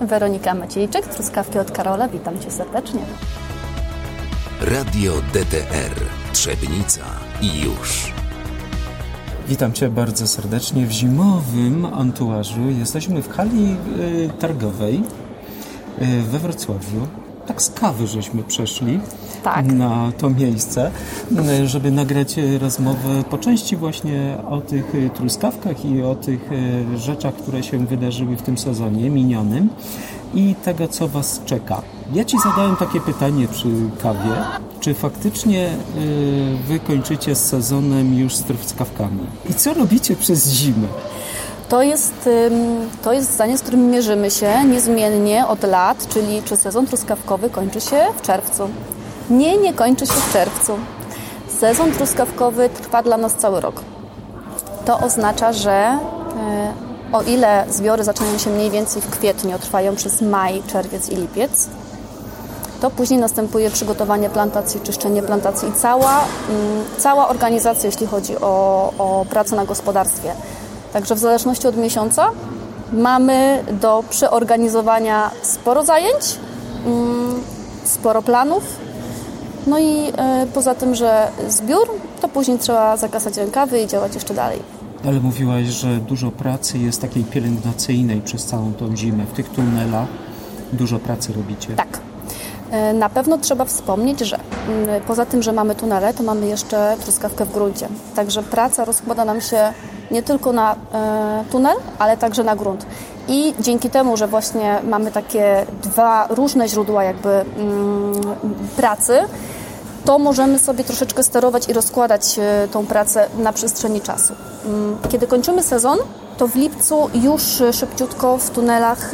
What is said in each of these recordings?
Weronika Maciejczyk, Truskawki od Karola. Witam Cię serdecznie. Radio DTR Trzebnica i już. Witam Cię bardzo serdecznie w zimowym antuażu. Jesteśmy w hali y, targowej y, we Wrocławiu. Tak z kawy żeśmy przeszli Tak. na to miejsce, żeby nagrać rozmowę po części właśnie o tych y, truskawkach i o tych y, rzeczach, które się wydarzyły w tym sezonie minionym i tego, co Was czeka. Ja Ci zadałem takie pytanie przy kawie. Czy faktycznie Wy kończycie z sezonem już z truskawkami? I co robicie przez zimę? To jest, to jest zdanie, z którym mierzymy się niezmiennie od lat, czyli czy sezon truskawkowy kończy się w czerwcu. Nie, nie kończy się w czerwcu. Sezon truskawkowy trwa dla nas cały rok. To oznacza, że y, o ile zbiory zaczynają się mniej więcej w kwietniu, trwają przez maj, czerwiec i lipiec, to później następuje przygotowanie plantacji, czyszczenie plantacji i cała, mm, cała organizacja, jeśli chodzi o, o pracę na gospodarstwie. Także w zależności od miesiąca mamy do przeorganizowania sporo zajęć, mm, sporo planów. No i e, poza tym, że zbiór, to później trzeba zakasać rękawy i działać jeszcze dalej. Ale mówiłaś, że dużo pracy jest takiej pielęgnacyjnej przez całą tą zimę. W tych tunelach dużo pracy robicie. Tak. E, Na pewno trzeba wspomnieć, że mm, poza tym, że mamy tunele, to mamy jeszcze truskawkę w gruncie. Także praca rozkłada nam się nie tylko na e, tunel, ale także na grunt. I dzięki temu, że właśnie mamy takie dwa różne źródła jakby mm, pracy, to możemy sobie troszeczkę sterować i rozkładać e, tą pracę na przestrzeni czasu. Mm, Kiedy kończymy sezon, to w lipcu już e, szybciutko w tunelach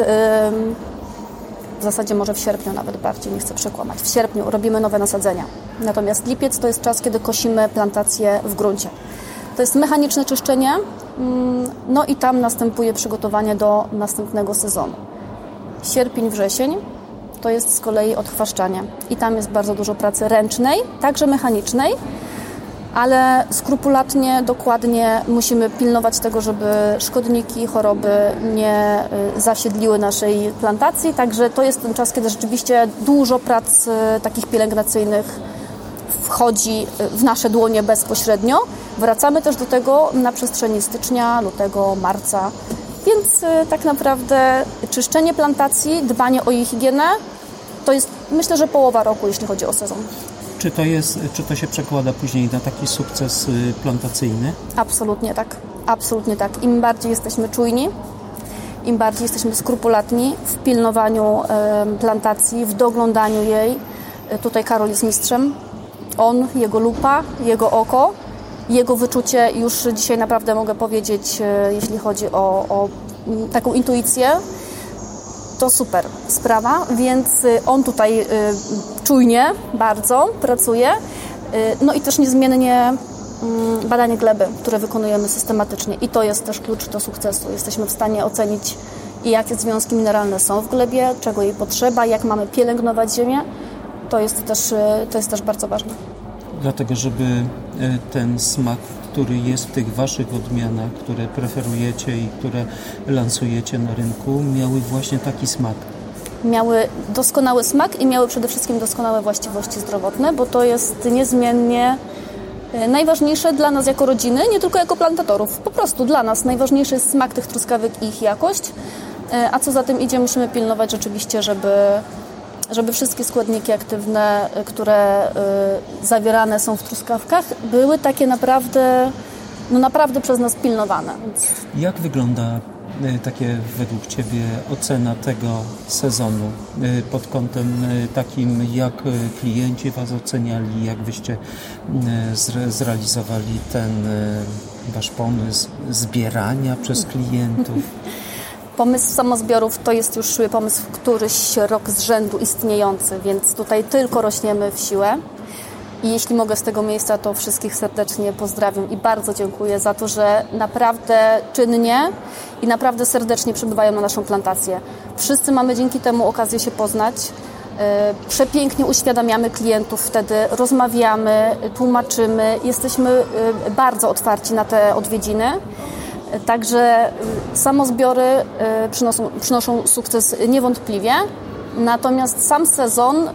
w zasadzie może w sierpniu nawet bardziej, nie chcę przekłamać. W sierpniu robimy nowe nasadzenia. Natomiast lipiec to jest czas, kiedy kosimy plantacje w gruncie. To jest mechaniczne czyszczenie, mm, no i tam następuje przygotowanie do następnego sezonu. Sierpień, wrzesień to jest z kolei odchwaszczanie. I tam jest bardzo dużo pracy ręcznej, także mechanicznej, ale skrupulatnie, dokładnie musimy pilnować tego, żeby szkodniki, choroby nie y, zasiedliły naszej plantacji. Także to jest ten czas, kiedy rzeczywiście dużo prac takich pielęgnacyjnych wchodzi y, w nasze dłonie bezpośrednio. Wracamy też do tego na przestrzeni stycznia, lutego, marca. Więc y, tak naprawdę czyszczenie plantacji, dbanie o jej higienę to jest myślę, że połowa roku, jeśli chodzi o sezon. Czy to, jest, czy to się przekłada później na taki sukces y, plantacyjny? Absolutnie tak. Absolutnie tak. Im bardziej jesteśmy czujni, im bardziej jesteśmy skrupulatni w pilnowaniu plantacji, w doglądaniu jej. Y, Tutaj Karol jest mistrzem. On, jego lupa, jego oko, jego wyczucie już dzisiaj naprawdę mogę powiedzieć, y, jeśli chodzi o, o taką intuicję, to super sprawa, więc y, on tutaj y, czujnie bardzo pracuje. No i też niezmiennie mm, badanie gleby, które wykonujemy systematycznie i to jest też klucz do sukcesu. Jesteśmy w stanie ocenić jakie związki mineralne są w glebie, czego jej potrzeba, jak mamy pielęgnować ziemię. To jest też, to jest też bardzo ważne. Dlatego, żeby ten smak, który jest w tych waszych odmianach, które preferujecie i które lansujecie na rynku, miały właśnie taki smak. miały doskonały smak i miały przede wszystkim doskonałe właściwości zdrowotne, bo to jest niezmiennie e, najważniejsze dla nas jako rodziny, nie tylko jako plantatorów. Po prostu dla nas najważniejszy jest smak tych truskawek i ich jakość, E, a co za tym idzie, musimy pilnować rzeczywiście, żeby, żeby wszystkie składniki aktywne, e, które e, zawierane są w truskawkach, były takie naprawdę, no naprawdę przez nas pilnowane. Jak wygląda y, takie według Ciebie ocena tego sezonu y, pod kątem y, takim, jak y, klienci Was oceniali, jak Wyście y, zre- zrealizowali ten y, Wasz pomysł zbierania przez klientów? Pomysł samozbiorów to jest już pomysł któryś rok z rzędu istniejący, więc tutaj tylko rośniemy w siłę. I jeśli mogę z tego miejsca, to wszystkich serdecznie pozdrawiam i bardzo dziękuję za to, że naprawdę czynnie i naprawdę serdecznie przybywają na naszą plantację. Wszyscy mamy dzięki temu okazję się poznać. E, Przepięknie uświadamiamy klientów wtedy, rozmawiamy, tłumaczymy, jesteśmy e, bardzo otwarci na te odwiedziny. Także Samozbiory przynoszą, przynoszą sukces niewątpliwie, natomiast sam sezon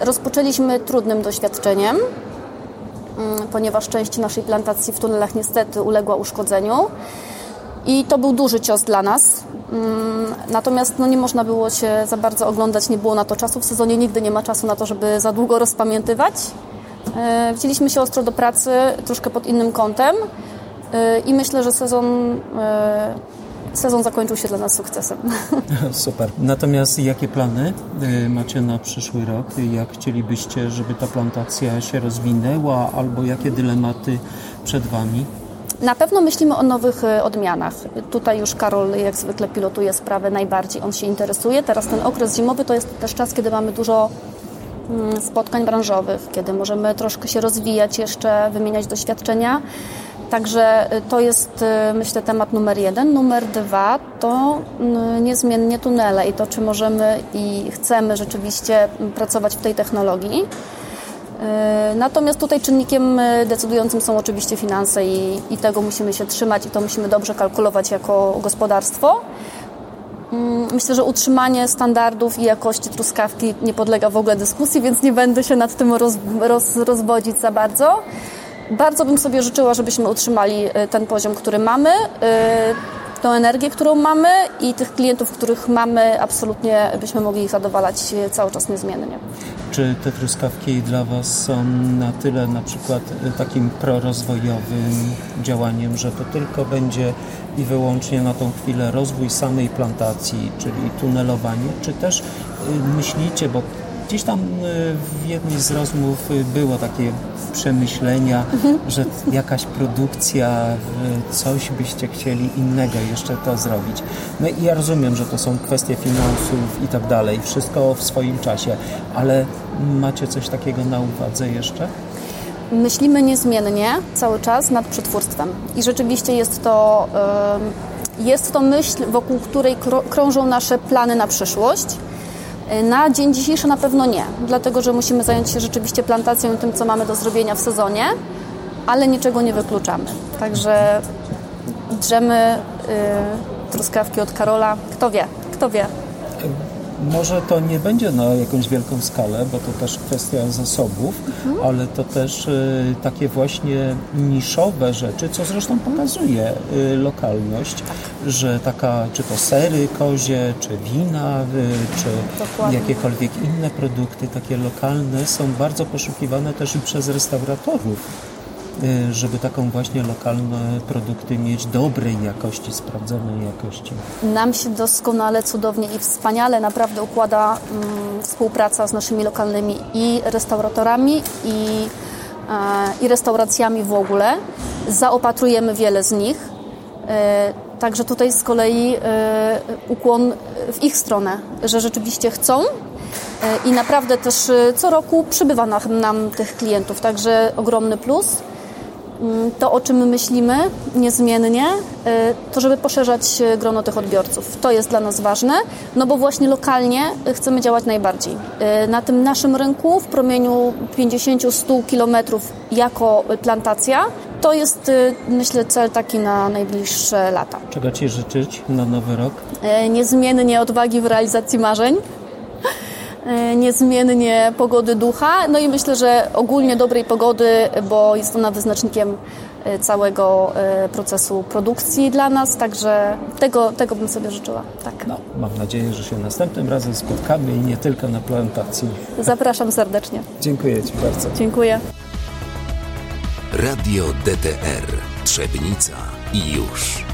rozpoczęliśmy trudnym doświadczeniem, ponieważ część naszej plantacji w tunelach niestety uległa uszkodzeniu. I to był duży cios dla nas. Mm, natomiast no, nie można było się za bardzo oglądać, nie było na to czasu. W sezonie nigdy nie ma czasu na to, żeby za długo rozpamiętywać. Wzięliśmy się ostro do pracy, troszkę pod innym kątem i myślę, że sezon, e, sezon zakończył się dla nas sukcesem. Super. Natomiast jakie plany macie na przyszły rok? Jak chcielibyście, żeby ta plantacja się rozwinęła albo jakie dylematy przed Wami? Na pewno myślimy o nowych e, odmianach. Tutaj już Karol jak zwykle pilotuje sprawę najbardziej, on się interesuje. Teraz ten okres zimowy to jest też czas, kiedy mamy dużo mm, spotkań branżowych, kiedy możemy troszkę się rozwijać jeszcze, wymieniać doświadczenia. Także e, to jest, e, myślę, temat numer jeden. Numer dwa to mm, niezmiennie tunele i to, czy możemy i chcemy rzeczywiście pracować w tej technologii. Natomiast tutaj czynnikiem decydującym są oczywiście finanse i, i tego musimy się trzymać i to musimy dobrze kalkulować jako gospodarstwo. Mm, myślę, że utrzymanie standardów i jakości truskawki nie podlega w ogóle dyskusji, więc nie będę się nad tym roz, roz, rozwodzić za bardzo. Bardzo bym sobie życzyła, żebyśmy utrzymali e, ten poziom, który mamy tą energię, którą mamy i tych klientów, których mamy, absolutnie byśmy mogli ich zadowalać cały czas niezmiennie. Czy te truskawki dla Was są na tyle na przykład takim prorozwojowym działaniem, że to tylko będzie i wyłącznie na tą chwilę rozwój samej plantacji, czyli tunelowanie, czy też y, myślicie, bo Gdzieś tam y, w jednej z rozmów y, było takie przemyślenia, mhm. że jakaś produkcja, coś byście chcieli innego jeszcze to zrobić. No i ja rozumiem, że to są kwestie finansów i tak dalej, wszystko w swoim czasie, ale macie coś takiego na uwadze jeszcze? Myślimy niezmiennie cały czas nad przetwórstwem i rzeczywiście jest to, jest to myśl, wokół której krążą nasze plany na przyszłość. Na dzień dzisiejszy na pewno nie, dlatego że musimy zająć się rzeczywiście plantacją i tym, co mamy do zrobienia w sezonie, ale niczego nie wykluczamy. Także drzemy, yy, truskawki od Karola, kto wie, kto wie. Może to nie będzie na jakąś wielką skalę, bo to też kwestia zasobów, mhm. ale to też y, takie właśnie niszowe rzeczy, co zresztą pokazuje y, lokalność, że taka, czy to sery kozie, czy wina, y, czy Dokładnie. jakiekolwiek inne produkty takie lokalne są bardzo poszukiwane też i przez restauratorów. Y, żeby taką właśnie lokalne produkty mieć dobrej jakości, sprawdzonej jakości. Nam się doskonale, cudownie i wspaniale naprawdę układa mm, współpraca z naszymi lokalnymi i restauratorami i, e, i restauracjami w ogóle. Zaopatrujemy wiele z nich. E, także tutaj z kolei e, ukłon w ich stronę, że rzeczywiście chcą i naprawdę też co roku przybywa nam, nam tych klientów, także ogromny plus. Mm, to, o czym myślimy niezmiennie, y, to żeby poszerzać grono tych odbiorców. To jest dla nas ważne, no bo właśnie lokalnie chcemy działać najbardziej. Y, na tym naszym rynku w promieniu 50-100 kilometrów jako plantacja to jest, y, myślę, cel taki na najbliższe lata. Czego Ci życzyć na nowy rok? Niezmiennie odwagi w realizacji marzeń. E, niezmiennie pogody ducha. No i myślę, że ogólnie dobrej pogody, bo jest ona wyznacznikiem e, całego e, procesu produkcji dla nas, także tego, tego bym sobie życzyła. Tak. No, mam nadzieję, że się następnym razem spotkamy i nie tylko na plantacji. Zapraszam serdecznie. Dziękuję Ci bardzo. Dziękuję. Radio DTR Trzebnica i już.